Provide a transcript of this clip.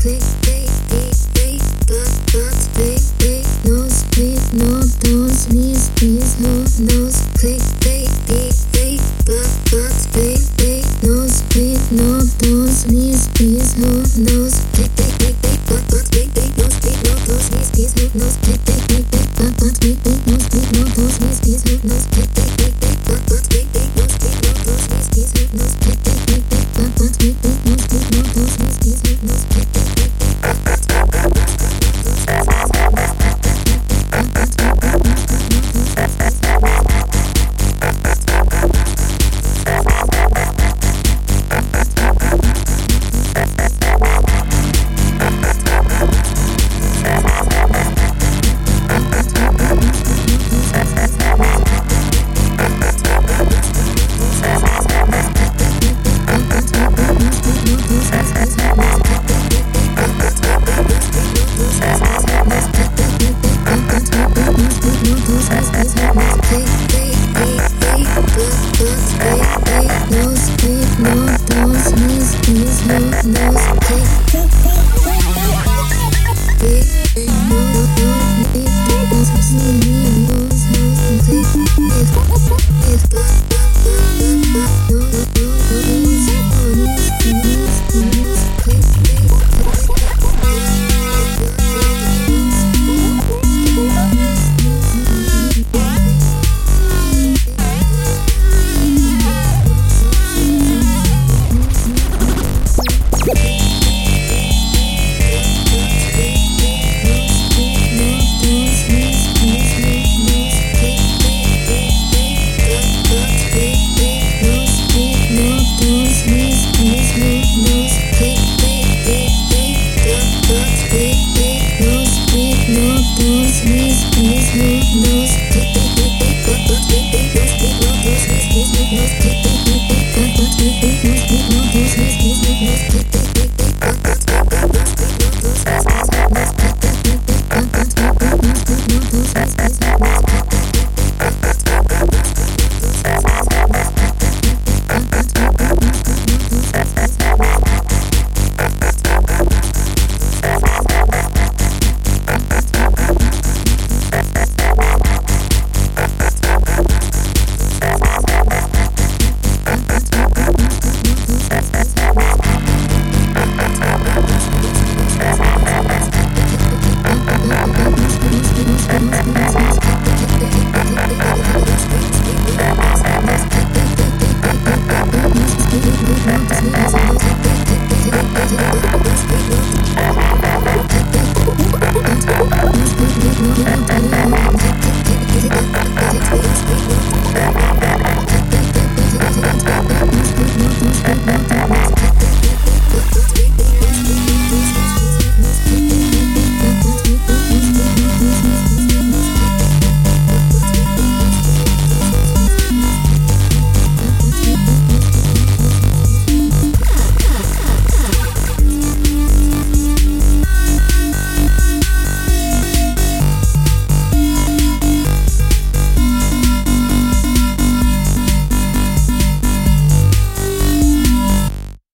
Please, please, no, don't sneeze, please, who knows? Nos,